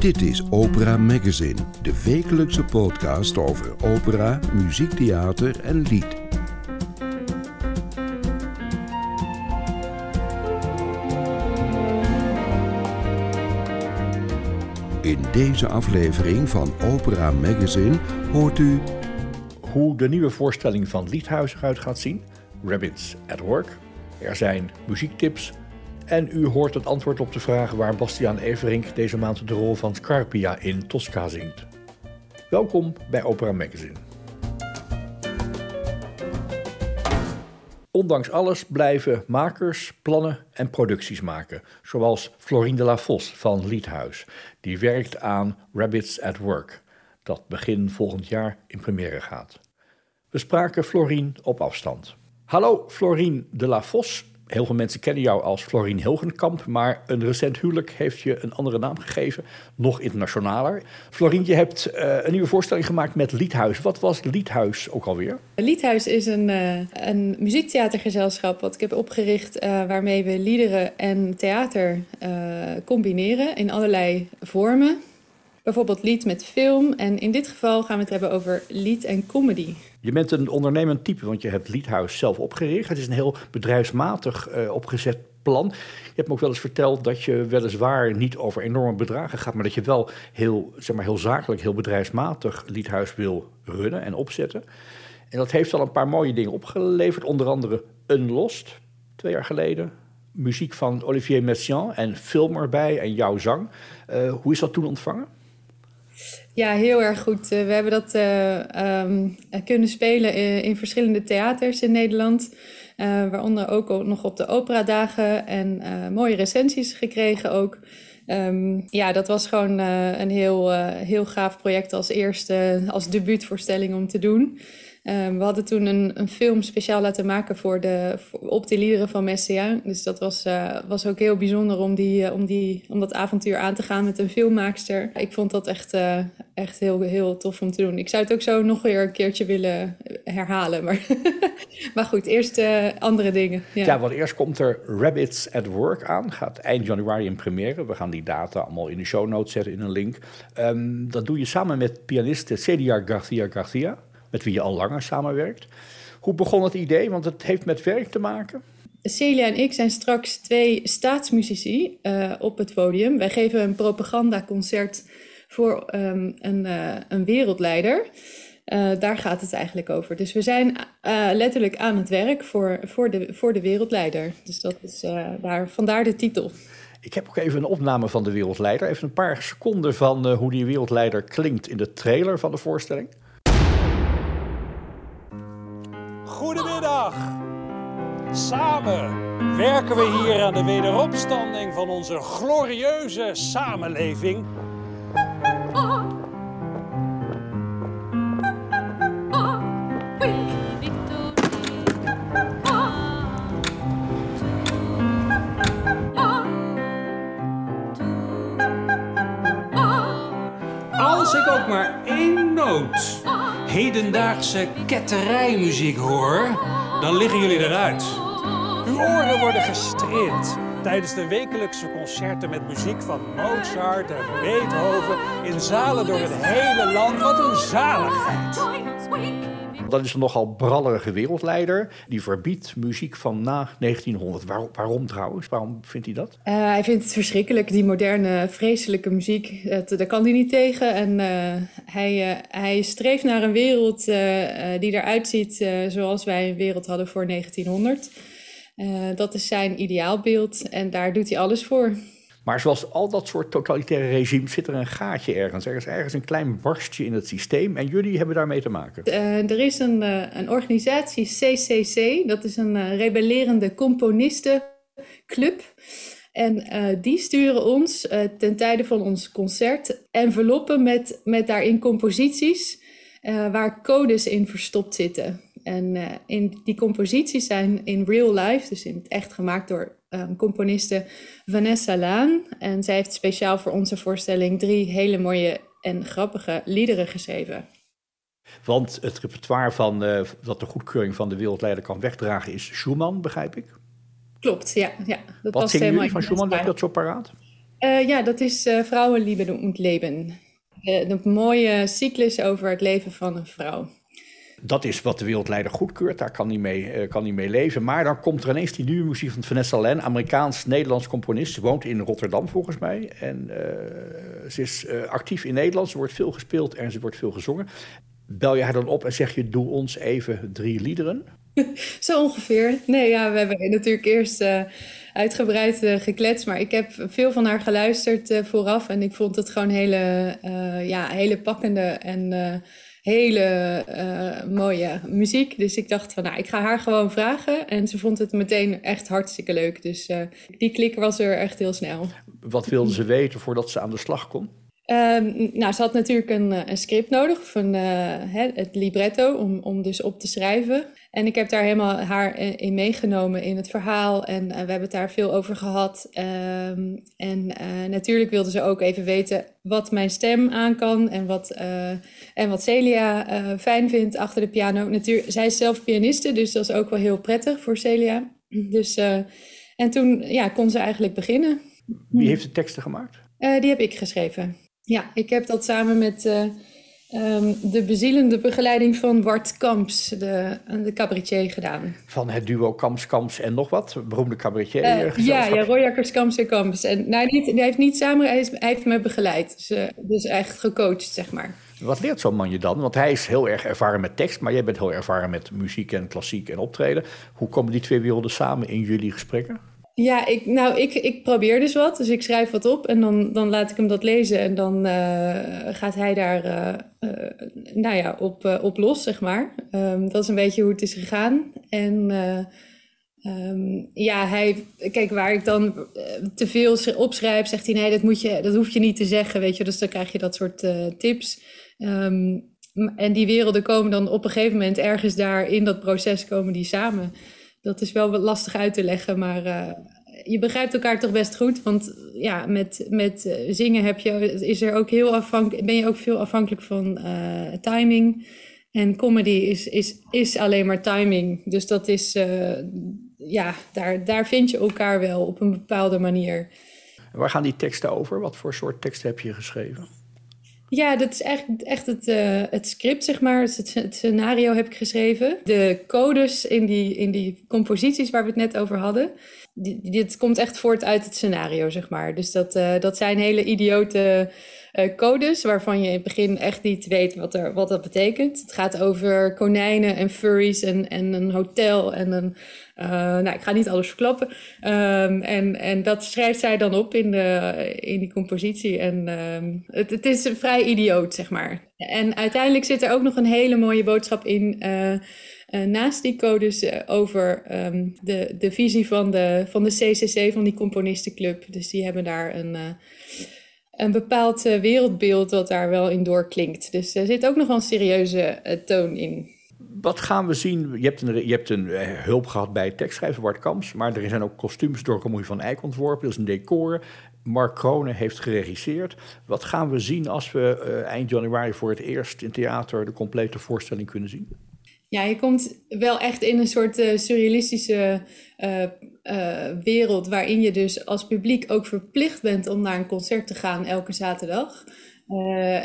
Dit is Opera Magazine, de wekelijkse podcast over opera, muziektheater en lied. In deze aflevering van Opera Magazine hoort u hoe de nieuwe voorstelling van Liedhuis eruit gaat zien, Rabbits at Work. Er zijn muziektips en u hoort het antwoord op de vraag waar Bastiaan Everink deze maand de rol van Scarpia in Tosca zingt. Welkom bij Opera Magazine. Ondanks alles blijven makers plannen en producties maken, zoals Florine de la Fosse van Liedhuis, die werkt aan Rabbits at Work, dat begin volgend jaar in première gaat. We spraken Florine op afstand. Hallo Florine de la Fosse, Heel veel mensen kennen jou als Florien Hilgenkamp, maar een recent huwelijk heeft je een andere naam gegeven, nog internationaler. Florien, je hebt uh, een nieuwe voorstelling gemaakt met Liedhuis. Wat was Liedhuis ook alweer? Liedhuis is een, uh, een muziektheatergezelschap wat ik heb opgericht, uh, waarmee we liederen en theater combineren in allerlei vormen. Bijvoorbeeld lied met film. En in dit geval gaan we het hebben over lied en comedy. Je bent een ondernemend type, want je hebt Liedhuis zelf opgericht. Het is een heel bedrijfsmatig uh, opgezet plan. Je hebt me ook wel eens verteld dat je weliswaar niet over enorme bedragen gaat, maar dat je wel heel, zeg maar, heel zakelijk, heel bedrijfsmatig Liedhuis wil runnen en opzetten. En dat heeft al een paar mooie dingen opgeleverd, onder andere Unlost, twee jaar geleden. Muziek van Olivier Messiaen en film erbij en jouw zang. Uh, hoe is dat toen ontvangen? Ja, heel erg goed. Eh, we hebben dat uh, um, kunnen spelen in, in, verschillende theaters in Nederland. Waaronder ook nog op de operadagen en mooie recensies gekregen ook. Um, ja, dat was gewoon een heel, heel gaaf project als eerste, als debuutvoorstelling om te doen. Um, we hadden toen een, een, film speciaal laten maken voor de, op de liederen van Messiaen. Dus dat was, uh, was ook heel bijzonder om, die, uh, om, die, om dat avontuur aan te gaan met een filmmaakster. Ik vond dat echt, uh, echt heel, heel tof om te doen. Ik zou het ook zo nog weer een keertje willen herhalen. Maar, maar goed, eerst andere dingen. Ja. want eerst komt er Rabbits at Work aan. Gaat eind januari in première. We gaan die data allemaal in de show notes zetten in een link. Um, dat doe je samen met pianiste Celia Garcia Garcia met wie je al langer samenwerkt. Hoe begon het idee? Want het heeft met werk te maken. Celia en ik zijn straks twee staatsmuzici uh, op het podium. Wij geven een propagandaconcert voor um, een, uh, een, wereldleider. Uh, daar gaat het eigenlijk over. Dus we zijn letterlijk aan het werk voor, voor, de, voor de wereldleider. Dus dat is daar, vandaar de titel. Ik heb ook even een opname van de wereldleider. Even een paar seconden van hoe die wereldleider klinkt in de trailer van de voorstelling. Goedemiddag. Samen werken we hier aan de wederopstanding van onze glorieuze samenleving. Als ik ook maar één noot hedendaagse ketterijmuziek hoor, dan liggen jullie eruit. Uw oren worden gestreeld tijdens de wekelijkse concerten met muziek van Mozart en Beethoven in zalen door het hele land. Wat een zaligheid! Dat is een nogal brallerige wereldleider. Die verbiedt muziek van na 1900. Waarom, waarom trouwens? Waarom vindt hij dat? Uh, hij vindt het verschrikkelijk, die moderne, vreselijke muziek. Dat, daar kan hij niet tegen. En uh, hij, hij streeft naar een wereld die eruit ziet zoals wij een wereld hadden voor 1900. dat is zijn ideaalbeeld en daar doet hij alles voor. Maar zoals al dat soort totalitaire regimes zit er een gaatje ergens. Er is ergens een klein barstje in het systeem en jullie hebben daarmee te maken. Uh, er is een, uh, een organisatie, CCC, dat is een uh, rebellerende componistenclub. En die sturen ons ten tijde van ons concert enveloppen met, met daarin composities waar codes in verstopt zitten. En in die composities zijn in real life, dus in het echt gemaakt door um, componiste Vanessa Laan. En zij heeft speciaal voor onze voorstelling drie hele mooie en grappige liederen geschreven. Want het repertoire van, uh, dat de goedkeuring van de wereldleider kan wegdragen is Schumann, begrijp ik? Klopt, ja. ja dat Wat zingen jullie van Schumann? Heb je dat zo paraat? ja, dat is uh, Vrouwenliebe und Leben. een mooie cyclus over het leven van een vrouw. Dat is wat de wereldleider goedkeurt, daar kan hij mee, uh, kan hij mee leven. Maar dan komt er ineens die nieuwe muziek van Vanessa Len, Amerikaans-Nederlands componist. Ze woont in Rotterdam volgens mij. En uh, ze is uh, actief in Nederland, ze wordt veel gespeeld en ze wordt veel gezongen. Bel je haar dan op en zeg je, doe ons even drie liederen? Zo ongeveer. Nee, ja, we hebben natuurlijk eerst uitgebreid gekletst. Maar ik heb veel van haar geluisterd vooraf. En ik vond het gewoon hele, ja, hele pakkende en hele mooie muziek. Dus ik dacht van, nou, ik ga haar gewoon vragen. En ze vond het meteen echt hartstikke leuk. Dus die klik was er echt heel snel. Wat wilde ze weten voordat ze aan de slag kon? Um, nou, ze had natuurlijk een, een script nodig, of een, het libretto, om, om dus op te schrijven. En ik heb daar helemaal haar in meegenomen in het verhaal. En uh, we hebben het daar veel over gehad. Um, en uh, natuurlijk wilde ze ook even weten wat mijn stem aan kan. En wat, uh, en wat Celia fijn vindt achter de piano. Natuurlijk, zij is zelf pianiste, dus dat is ook wel heel prettig voor Celia. Dus, en toen ja, kon ze eigenlijk beginnen. Wie heeft de teksten gemaakt? die heb ik geschreven. Ja, ik heb dat samen met um, de bezielende begeleiding van Bart Kamps, de, de cabaretier, gedaan. Van het duo Kamps, Kamps en nog wat? Beroemde cabaretier? Uh, ja, ja, Royakkers, Kamps en Kamps. En, nou, niet, hij heeft niet samen, hij, is, hij heeft me begeleid. Dus, uh, dus echt gecoacht, zeg maar. Wat leert zo'n man je dan? Want hij is heel erg ervaren met tekst, maar jij bent heel ervaren met muziek en klassiek en optreden. Hoe komen die twee werelden samen in jullie gesprekken? Ja, ik, nou, ik, ik probeer dus wat. Dus ik schrijf wat op en dan, dan laat ik hem dat lezen. En dan uh, gaat hij daar uh, uh, nou ja, op, op los, zeg maar. Um, dat is een beetje hoe het is gegaan. En um, ja, hij, kijk, waar ik dan te veel opschrijf, zegt hij... nee, dat, moet je, dat hoef je niet te zeggen, weet je. Dus dan krijg je dat soort tips. Um, en die werelden komen dan op een gegeven moment ergens daar in dat proces komen die samen dat is wel wat lastig uit te leggen, maar uh, je begrijpt elkaar toch best goed. Want ja, met, met uh, zingen heb je, is er ook heel afhankelijk, ben je ook veel afhankelijk van uh, timing. En comedy is, is, is alleen maar timing. Dus dat is, ja, daar, daar vind je elkaar wel op een bepaalde manier. Waar gaan die teksten over? Wat voor soort teksten heb je geschreven? Ja, dat is echt, echt het, uh, het script, zeg maar. Het, het, scenario heb ik geschreven. De codes in die, in die composities waar we het net over hadden. dit komt echt voort uit het scenario, zeg maar. Dus dat, uh, dat zijn hele idiote uh, codes waarvan je in het begin echt niet weet wat, er, wat dat betekent. Het gaat over konijnen en furries en, en een hotel en een uh, nou, ik ga niet alles verklappen. Um, en, en dat schrijft zij dan op in, de, in die compositie. En um, het, het is vrij idioot, zeg maar. En uiteindelijk zit er ook nog een hele mooie boodschap in. Uh, naast die codes over um, de, de visie van de, van de CCC, van die componistenclub. Dus die hebben daar een, een bepaald wereldbeeld dat daar wel in doorklinkt. Dus er zit ook nog wel een serieuze toon in wat gaan we zien? Je hebt een, je hebt een eh, hulp gehad bij tekstschrijver Bart Kamps, maar er zijn ook kostuums door van Eyck ontworpen. Is een decor. Mark Kronen heeft geregisseerd. Wat gaan we zien als we eind januari voor het eerst in theater de complete voorstelling kunnen zien? Ja, je komt wel echt in een soort uh, surrealistische uh, uh, wereld waarin je dus als publiek ook verplicht bent om naar een concert te gaan elke zaterdag.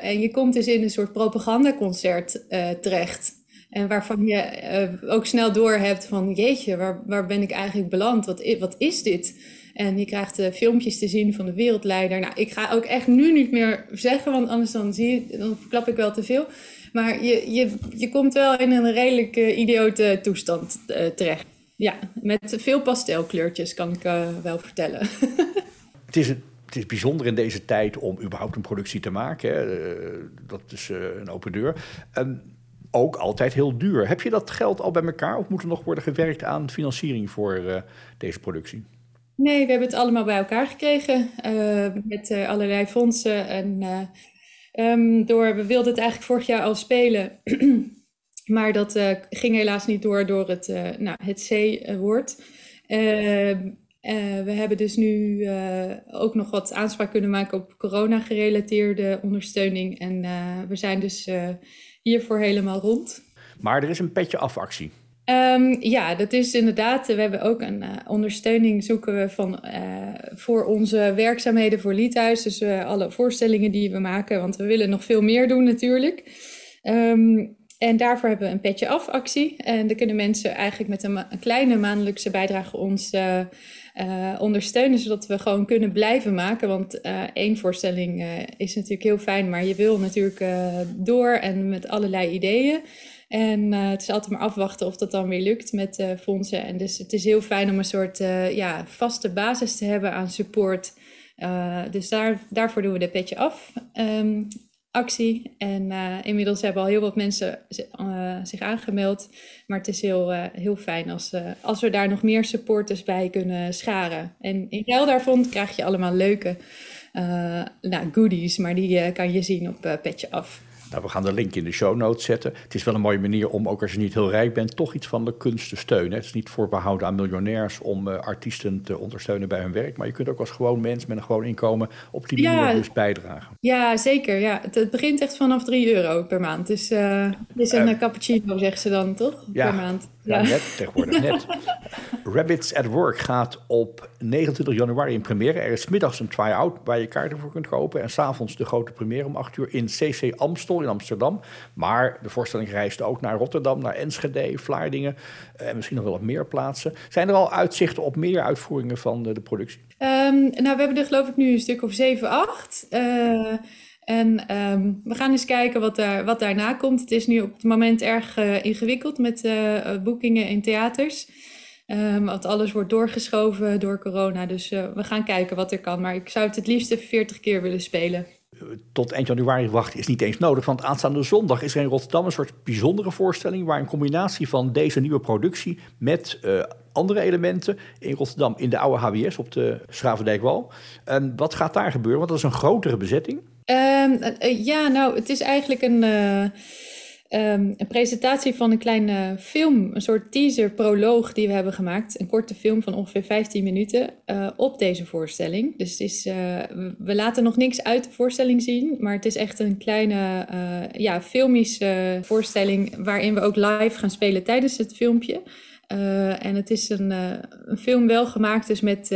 en je komt dus in een soort propagandaconcert terecht. En waarvan je ook snel door hebt van jeetje, waar, waar ben ik eigenlijk beland? Wat, wat is dit? En je krijgt filmpjes te zien van de wereldleider. Nou, ik ga ook echt nu niet meer zeggen, want anders dan, zie je, dan klap ik wel te veel. Maar je, je, je komt wel in een redelijk uh, idiote toestand terecht. Ja, met veel pastelkleurtjes kan ik wel vertellen. het is het is bijzonder in deze tijd om überhaupt een productie te maken. Hè. dat is een open deur. Um, ook altijd heel duur. Heb je dat geld al bij elkaar of moet er nog worden gewerkt aan financiering voor uh, deze productie? Nee, we hebben het allemaal bij elkaar gekregen uh, met uh, allerlei fondsen. En um, door, we wilden het eigenlijk vorig jaar al spelen, maar dat ging helaas niet door door het, nou, het C-woord. Ehm, we hebben dus nu ook nog wat aanspraak kunnen maken op corona-gerelateerde ondersteuning. En we zijn dus hiervoor helemaal rond. Maar er is een petje afactie. Um, ja, dat is inderdaad. We hebben ook een uh, ondersteuning zoeken we van uh, voor onze werkzaamheden voor Liedhuis. Dus uh, alle voorstellingen die we maken, want we willen nog veel meer doen natuurlijk. Um, en daarvoor hebben we een petje af actie. En dan kunnen mensen eigenlijk met een, een kleine maandelijkse bijdrage ons ondersteunen, zodat we gewoon kunnen blijven maken. Want één voorstelling is natuurlijk heel fijn, maar je wil natuurlijk door en met allerlei ideeën. En uh, het is altijd maar afwachten of dat dan weer lukt met uh, fondsen. En dus het is heel fijn om een soort uh, ja, vaste basis te hebben aan support. dus daar, daarvoor doen we de petje af um, actie. En inmiddels hebben al heel wat mensen zich aangemeld. Maar het is heel, heel fijn als, als we daar nog meer supporters bij kunnen scharen. En in ruil daarvan krijg je allemaal leuke nou, goodies. Maar die kan je zien op petje af. Nou, we gaan de link in de show notes zetten. Het is wel een mooie manier om, ook als je niet heel rijk bent, toch iets van de kunst te steunen. Het is niet voorbehouden aan miljonairs om uh, artiesten te ondersteunen bij hun werk. Maar je kunt ook als gewoon mens met een gewoon inkomen op die manier dus bijdragen. Ja, zeker. Ja. Het, het, begint echt vanaf 3 euro per maand. Dus uh, is een uh, cappuccino, zeggen ze dan, toch? Ja, per maand. Ja, net tegenwoordig, net. Rabbits at Work gaat op 29 januari in première. Er is middags een try-out waar je kaarten voor kunt kopen. En s'avonds de grote première om 8 uur in CC Amstel in Amsterdam. Maar de voorstelling reist ook naar Rotterdam, naar Enschede, Vlaardingen. En misschien nog wel op meer plaatsen. Zijn er al uitzichten op meer uitvoeringen van de, de productie? Um, nou, we hebben er geloof ik nu een stuk of 7, 8. Uh, en um, we gaan eens kijken wat, daar, wat daarna komt. Het is nu op het moment erg uh, ingewikkeld met uh, boekingen in theaters. Um, want alles wordt doorgeschoven door corona. Dus we gaan kijken wat er kan. Maar ik zou het het liefst 40 keer willen spelen. Tot eind januari wachten is niet eens nodig. Want aanstaande zondag is er in Rotterdam een soort bijzondere voorstelling. Waar een combinatie van deze nieuwe productie met andere elementen in Rotterdam in de oude HBS op de Schravendijkwal. En wat gaat daar gebeuren? Want dat is een grotere bezetting. Um, uh, ja, nou, het is eigenlijk een, uh, um, een presentatie van een kleine film, een soort teaser-proloog die we hebben gemaakt. Een korte film van ongeveer 15 minuten op deze voorstelling. Dus het is, we laten nog niks uit de voorstelling zien, maar het is echt een kleine, ja, filmische voorstelling waarin we ook live gaan spelen tijdens het filmpje. En het is een, een, film wel gemaakt dus met,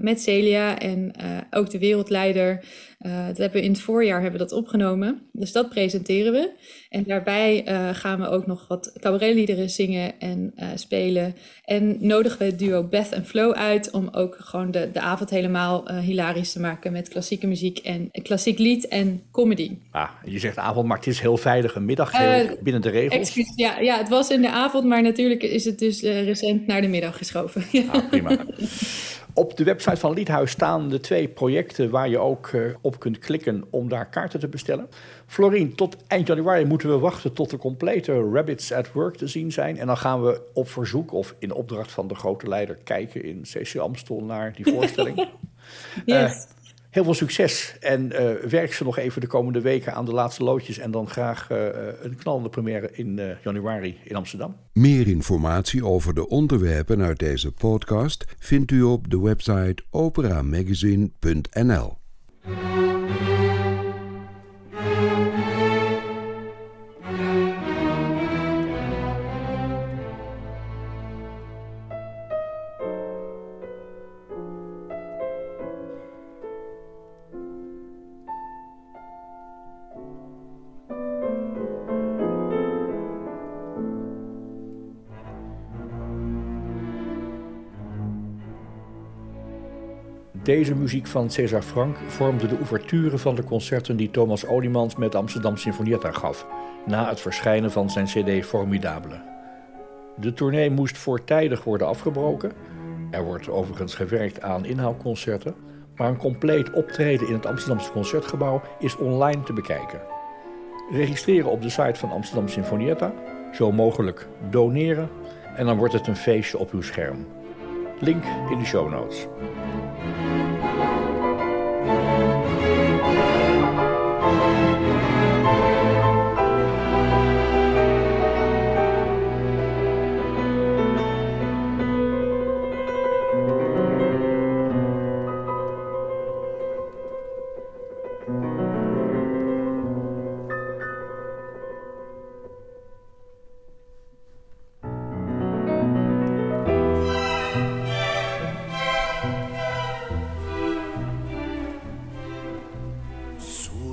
met Celia en ook de wereldleider. Dat hebben we in het voorjaar hebben we dat opgenomen. Dus dat presenteren we. En daarbij gaan we ook nog wat cabaretliederen zingen en spelen. En nodigen we het duo Beth en Flo uit om ook gewoon de, de avond helemaal hilarisch te maken met klassieke muziek en klassiek lied en comedy. Ah, je zegt avond, maar het is heel veilig een middag binnen de regels. Excuus, ja, ja, het was in de avond, maar natuurlijk is het dus recent naar de middag geschoven. Ah, prima. Op de website van Liedhuis staan de twee projecten waar je ook uh, op kunt klikken om daar kaarten te bestellen. Florien, tot eind januari moeten we wachten tot de complete Rabbits at Work te zien zijn. En dan gaan we op verzoek of in opdracht van de grote leider kijken in CC Amstel naar die voorstelling. yes. Uh, Heel veel succes en uh, werk ze nog even de komende weken aan de laatste loodjes. En dan graag uh, een knallende première in januari in Amsterdam. Meer informatie over de onderwerpen uit deze podcast vindt u op de website operamagazine.nl. Deze muziek van César Frank vormde de ouverture van de concerten die Thomas Olimans met Amsterdam Sinfonietta gaf, na het verschijnen van zijn CD Formidable. De tournee moest voortijdig worden afgebroken. Er wordt overigens gewerkt aan inhaalconcerten, maar een compleet optreden in het Amsterdamse Concertgebouw is online te bekijken. Registreren op de site van Amsterdam Sinfonietta, zo mogelijk doneren en dan wordt het een feestje op uw scherm. Link in de show notes.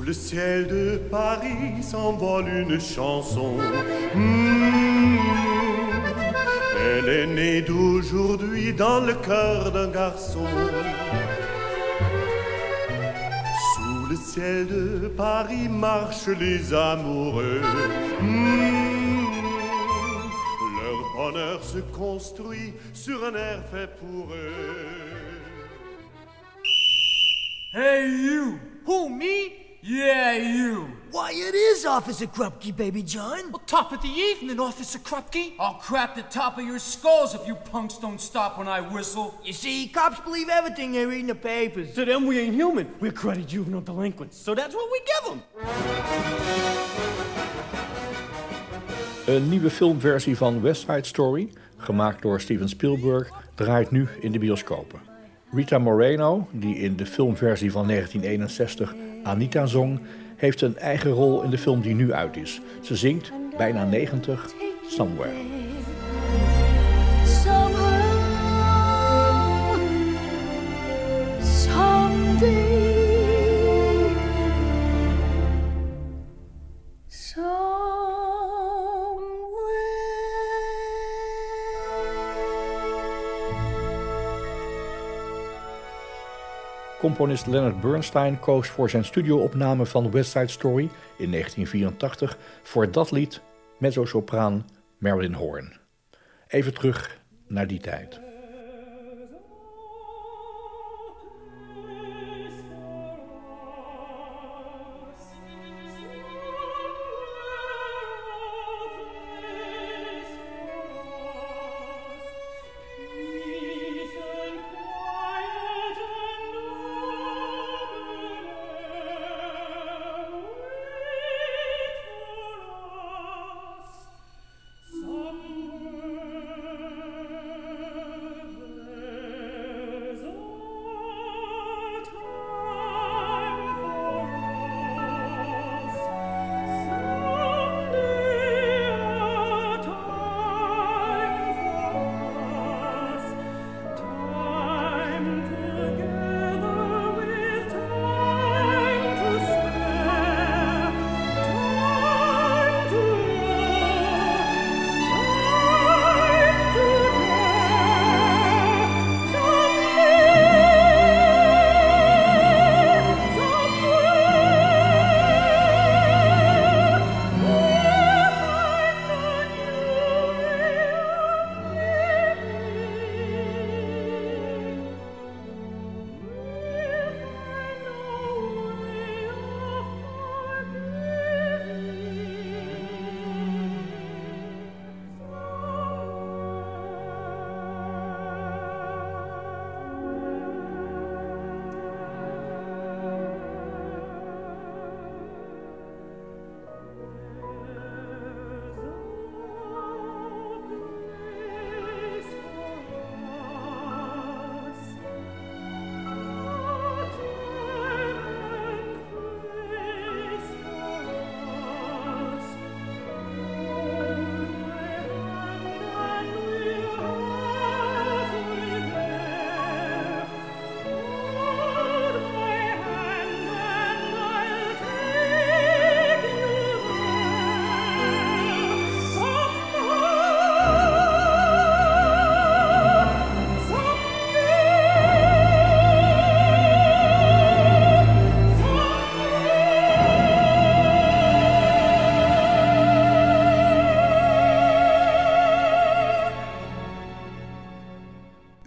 Le ciel de Paris s'envole une chanson. Hmm. Elle est née d'aujourd'hui dans le cœur d'un garçon. Sous le ciel de Paris marchent les amoureux. Hmm. Leur bonheur se construit sur un air fait pour eux. Hey, you! Who, me? Yeah, you! Why, it is Officer Krupke, baby John. Well, top of the evening, Officer Krupke. I'll crap the top of your skulls if you punks don't stop when I whistle. You see, cops believe everything they read in the papers. To them, we ain't human. We're cruddy juvenile delinquents. So that's what we give them. Een nieuwe filmversie van West Side Story, gemaakt door Steven Spielberg, draait nu in de bioscopen. Rita Moreno, die in de filmversie van 1961 Anita zong, heeft een eigen rol in de film die nu uit is. Ze zingt, bijna 90, Somewhere. Componist Leonard Bernstein koos voor zijn studioopname van West Side Story in 1984 voor dat lied mezzo-sopraan Marilyn Horn. Even terug naar die tijd.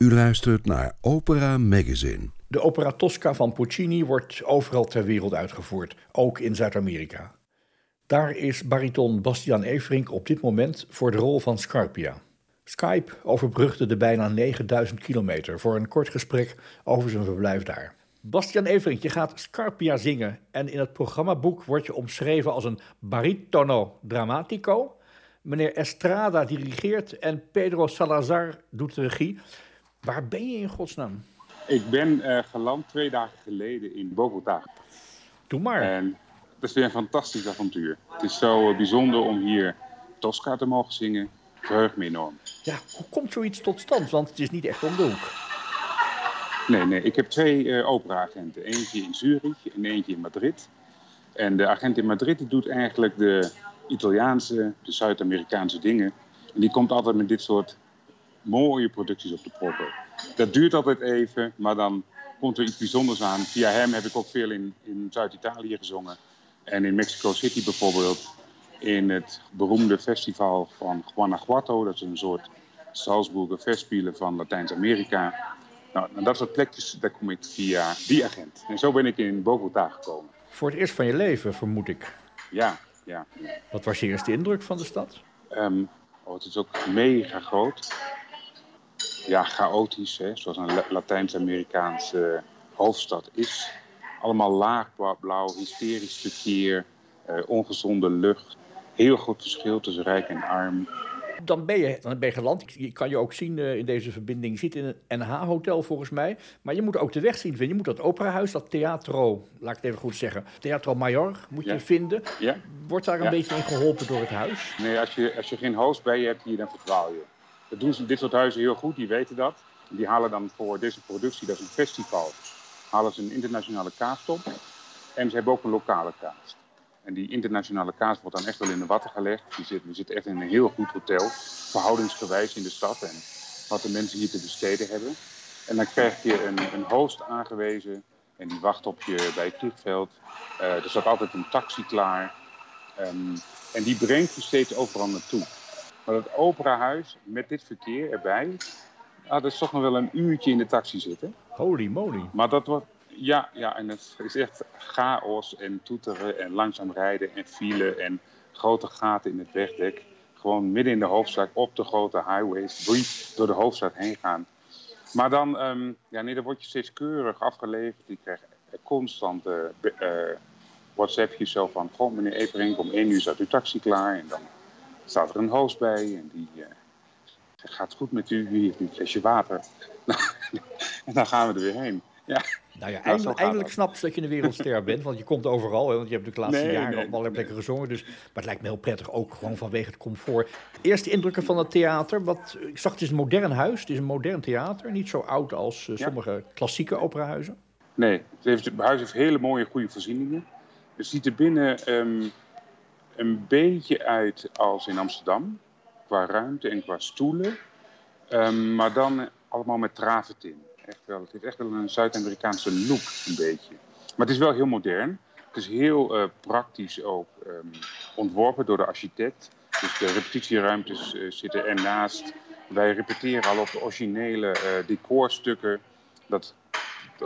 U luistert naar Opera Magazine. De opera Tosca van Puccini wordt overal ter wereld uitgevoerd, ook in Zuid-Amerika. Daar is bariton Bastiaan Everink op dit moment voor de rol van Scarpia. Skype overbrugde de bijna 9000 kilometer voor een kort gesprek over zijn verblijf daar. Bastiaan Everink, je gaat Scarpia zingen en in het programmaboek word je omschreven als een baritono dramatico. Meneer Estrada dirigeert en Pedro Salazar doet de regie. Waar ben je in godsnaam? Ik ben uh, geland twee dagen geleden in Bogota. Doe maar. En dat is weer een fantastisch avontuur. Het is zo uh, bijzonder om hier Tosca te mogen zingen. Verheugt me enorm. Ja, hoe komt zoiets tot stand? Want het is niet echt om de hoek. Nee, nee. Ik heb twee uh, opera-agenten. Eentje in Zurich en eentje in Madrid. En de agent in Madrid die doet eigenlijk de Italiaanse, de Zuid-Amerikaanse dingen. En die komt altijd met dit soort mooie producties op de proppen. Dat duurt altijd even, maar dan komt er iets bijzonders aan. Via hem heb ik ook veel in, in Zuid-Italië gezongen. En in Mexico City bijvoorbeeld. In het beroemde festival van Guanajuato. Dat is een soort Salzburger festspielen van Latijns-Amerika. Nou, en dat soort plekjes, daar kom ik via die agent. En zo ben ik in Bogota gekomen. Voor het eerst van je leven, vermoed ik. Ja, ja. Wat was je eerste indruk van de stad? Um, oh, het is ook mega groot. Ja, chaotisch, hè, zoals een Latijns-Amerikaanse hoofdstad is. Allemaal laagblauw, hysterisch verkeer, uh, ongezonde lucht. Heel groot verschil tussen rijk en arm dan ben je, dan ben je geland. Je kan je ook zien uh, in deze verbinding. Je zit in een NH-hotel volgens mij. Maar je moet ook de weg zien vinden. Je moet dat operahuis, dat Teatro, laat ik het even goed zeggen. Teatro Major moet je vinden. Ja. Wordt daar een Ja. beetje in geholpen door het huis? Nee, als je, als je geen host bij je hebt hier, dan verdwaal je. Dat doen ze dit soort huizen heel goed, die weten dat. Die halen dan voor deze productie, dat is een festival, halen ze een internationale cast op. En ze hebben ook een lokale cast. En die internationale kaas wordt dan echt wel in de watten gelegd. Die zit, we zitten echt in een heel goed hotel, verhoudingsgewijs in de stad en wat de mensen hier te besteden hebben. En dan krijg je een, een host aangewezen en die wacht op je bij het vliegveld. Eh, er staat altijd een taxi klaar. Ehm, en die brengt je steeds overal naartoe. Maar het operahuis met dit verkeer erbij, ah, dat is toch nog wel een uurtje in de taxi zitten. Holy moly. Maar dat wordt, ja, ja, en het is echt chaos en toeteren en langzaam rijden en file en grote gaten in het wegdek. Gewoon midden in de hoofdstad, op de grote highways, brief door de hoofdstad heen gaan. Maar dan, ehm, ja, nee, dan word je steeds keurig afgeleverd. Je krijgt constant eh, WhatsAppjes zo van, goh meneer Everink, om één uur staat uw taxi klaar. En dan staat er een host bij en die eh, zegt, gaat goed met u? Hier u een flesje water. en dan gaan we er weer heen. Ja. Nou ja, zo eindelijk, snap je dat je een wereldster bent. Want je komt overal. Hè, want je hebt de laatste Nee, jaren nee, op allerlei nee. plekken gezongen. Dus, maar het lijkt me heel prettig ook gewoon vanwege het comfort. Eerste indrukken van het theater. Wat, ik zag het is een modern huis. Het is een modern theater. Niet zo oud als eh, Ja. sommige klassieke operahuizen. Nee, het, heeft, het huis heeft hele mooie, goede voorzieningen. Het ziet er binnen ehm, een beetje uit als in Amsterdam. Qua ruimte en qua stoelen. Ehm, maar dan allemaal met travertin. Echt wel, het heeft echt wel een Zuid-Amerikaanse look, een beetje. Maar het is wel heel modern. Het is heel eh, praktisch ook ehm, ontworpen door de architect. Dus de repetitieruimtes eh, zitten ernaast. Wij repeteren al op de originele eh, decorstukken. Dat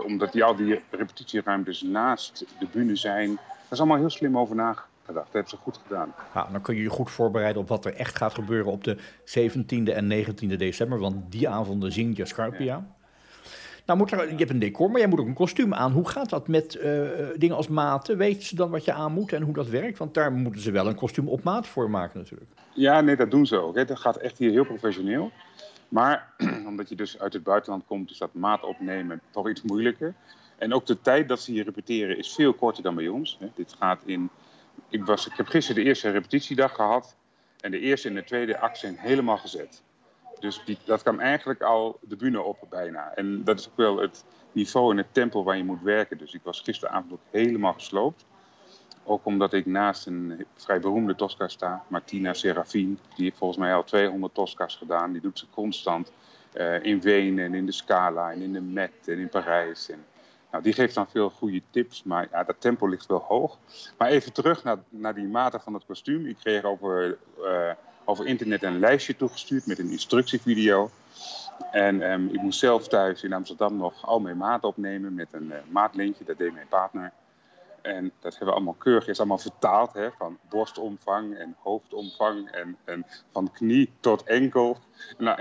omdat die, al die repetitieruimtes naast de bühne zijn. Daar is allemaal heel slim over nagedacht. Dat hebben ze goed gedaan. Nou, dan kun je je goed voorbereiden op wat er echt gaat gebeuren op de 17e en 19e december. Want die avonden zingt je Scarpia. Nou, moet er, je hebt een decor, maar jij moet ook een kostuum aan. Hoe gaat dat met eh, dingen als maten? Weten ze dan wat je aan moet en hoe dat werkt? Want daar moeten ze wel een kostuum op maat voor maken natuurlijk. Ja, nee, dat doen ze ook. Hè. Dat gaat echt hier heel professioneel. Maar omdat je dus uit het buitenland komt, is dat maat opnemen toch iets moeilijker. En ook de tijd dat ze hier repeteren is veel korter dan bij ons. Hè. Dit gaat in... Ik, was, ik heb gisteren de eerste repetitiedag gehad. En de eerste en de tweede act zijn helemaal gezet. Dus die, dat kan eigenlijk al de bühne op bijna. En dat is ook wel het niveau en het tempo waar je moet werken. Dus ik was gisteravond ook helemaal gesloopt. Ook omdat ik naast een vrij beroemde Tosca sta, Martina Serafin. Die heeft volgens mij al 200 Tosca's gedaan. Die doet ze constant eh, in Wenen en in de Scala en in de Met en in Parijs. En, nou, die geeft dan veel goede tips, maar ja, dat tempo ligt wel hoog. Maar even terug naar, naar die maten van het kostuum. Ik kreeg over, eh, over internet een lijstje toegestuurd met een instructievideo. En ehm, ik moest zelf thuis in Amsterdam nog al mijn maat opnemen met een eh, maatlintje. Dat deed mijn partner. En dat hebben we allemaal keurig, is allemaal vertaald. Hè, van borstomvang en hoofdomvang en, en van knie tot enkel. Nou,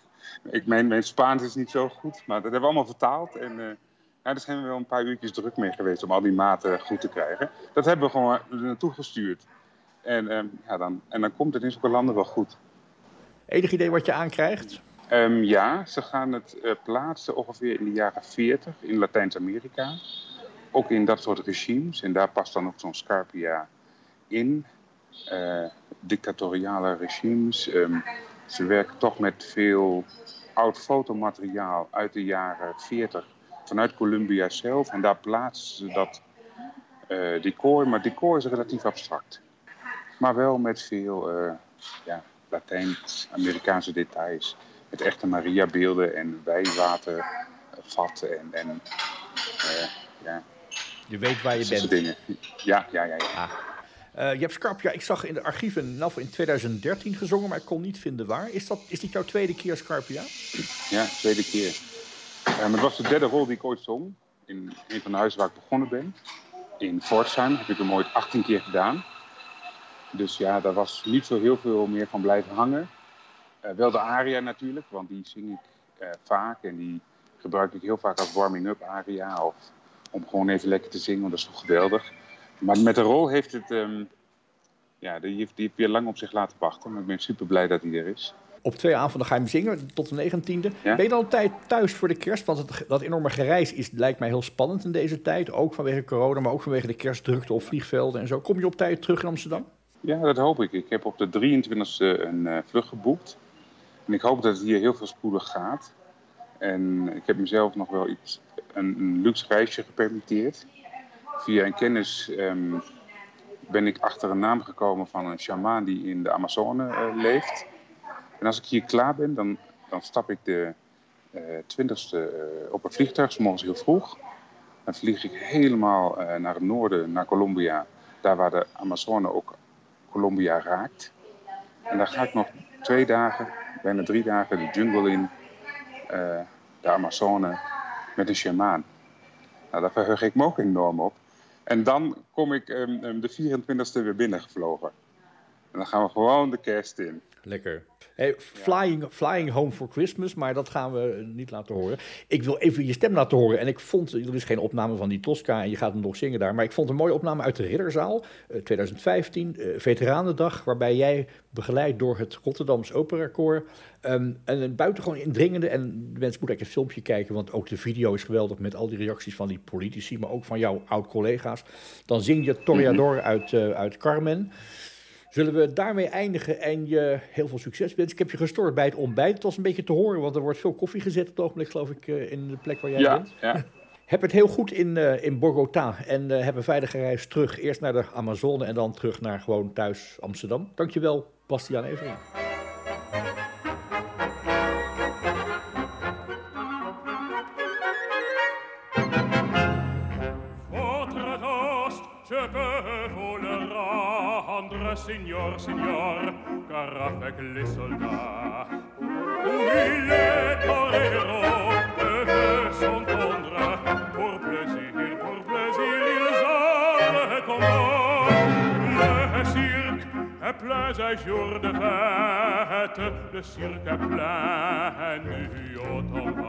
ik, mijn, mijn Spaans is niet zo goed, maar dat hebben we allemaal vertaald. En eh, ja, daar zijn we wel een paar uurtjes druk mee geweest om al die maten goed te krijgen. Dat hebben we gewoon naartoe gestuurd. En, ehm, ja, dan, en dan komt het in zulke landen wel goed. Enig idee wat je aankrijgt? Ehm, ja, ze gaan het eh, plaatsen ongeveer in de jaren 40 in Latijns-Amerika. Ook in dat soort regimes. En daar past dan ook zo'n Scarpia in. Eh, dictatoriale regimes. Ehm, ze werken toch met veel oud fotomateriaal uit de jaren 40 vanuit Colombia zelf. En daar plaatsen ze dat eh, decor, maar decor is relatief abstract. Maar wel met veel eh, ja, Latijns-Amerikaanse details. Met echte Maria-beelden en wijnwatervatten en, en eh, ja, Je weet waar je bent. dingen. Ja, ja, ja. ja. Ah. Eh, je hebt Scarpia, ik zag in de archieven nou, in 2013 gezongen, maar ik kon niet vinden waar. Is, dat, is dit jouw tweede keer Scarpia? Ja, tweede keer. Maar het was de derde rol die ik ooit zong. In een van de huizen waar ik begonnen ben. In Fortsheim heb ik hem ooit 18 keer gedaan. Dus ja, daar was niet zo heel veel meer van blijven hangen. Eh, wel de aria natuurlijk, want die zing ik eh, vaak. En die gebruik ik heel vaak als warming-up aria. Of om gewoon even lekker te zingen, want dat is toch geweldig. Maar met de rol heeft het... ehm, ja, die heeft, die heeft weer lang op zich laten wachten. Maar ik ben super blij dat hij er is. Op twee avonden ga je hem zingen, tot de 19e. Ja. Ben je dan op tijd thuis voor de kerst? Want het, dat enorme gereis is, lijkt mij heel spannend in deze tijd. Ook vanwege corona, maar ook vanwege de kerstdrukte op vliegvelden en zo. Kom je op tijd terug in Amsterdam? Ja, dat hoop ik. Ik heb op de 23e een eh, vlucht geboekt. En ik hoop dat het hier heel veel spoedig gaat. En ik heb mezelf nog wel iets, een, een luxe reisje gepermitteerd. Via een kennis ehm, ben ik achter een naam gekomen van een shamaan die in de Amazone eh, leeft. En als ik hier klaar ben, dan, dan stap ik de eh 20e eh, op een vliegtuig, 's morgens heel vroeg. Dan vlieg ik helemaal eh, naar het noorden, naar Colombia. Daar waar de Amazone ook Colombia raakt. En dan ga ik nog twee dagen, bijna drie dagen, de jungle in, eh, de Amazone, met een shamaan. Nou, daar verheug ik me ook enorm op. En dan kom ik ehm, ehm, de 24e weer binnengevlogen. En dan gaan we gewoon de kerst in. Lekker. Hey, flying, flying Home for Christmas, maar dat gaan we niet laten horen. Ik wil even je stem laten horen. En ik vond, er is geen opname van die Tosca en je gaat hem nog zingen daar. Maar ik vond een mooie opname uit de Ridderzaal, eh, 2015, eh, Veteranendag. Waarbij jij, begeleid door het Rotterdams Operakoor, ehm, en een buitengewoon indringende, en de mensen moeten echt een filmpje kijken, want ook de video is geweldig met al die reacties van die politici, maar ook van jouw oud-collega's. Dan zing je Toreador uit, eh, uit Carmen. Zullen we daarmee eindigen en je heel veel succes wensen? Ik heb je gestoord bij het ontbijt. Het was een beetje te horen, want er wordt veel koffie gezet op het ogenblik, geloof ik, eh, in de plek waar jij Ja, bent. ja. Heb het heel goed in, eh, in Bogota en eh, heb een veilige reis terug. Eerst naar de Amazone en dan terug naar gewoon thuis Amsterdam. Dankjewel, Bastiaan Evering. signor, carafe le soldat. Humile torero, de veut s'entendre, pour plaisir, pour plaisir, ils ont comment. Le cirque est plein à jour de fête, le cirque est plein nu autant.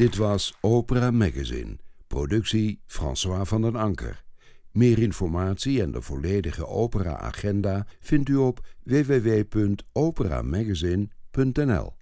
Dit was Opera Magazine, productie François van den Anker. Meer informatie en de volledige opera-agenda vindt u op www.operamagazine.nl.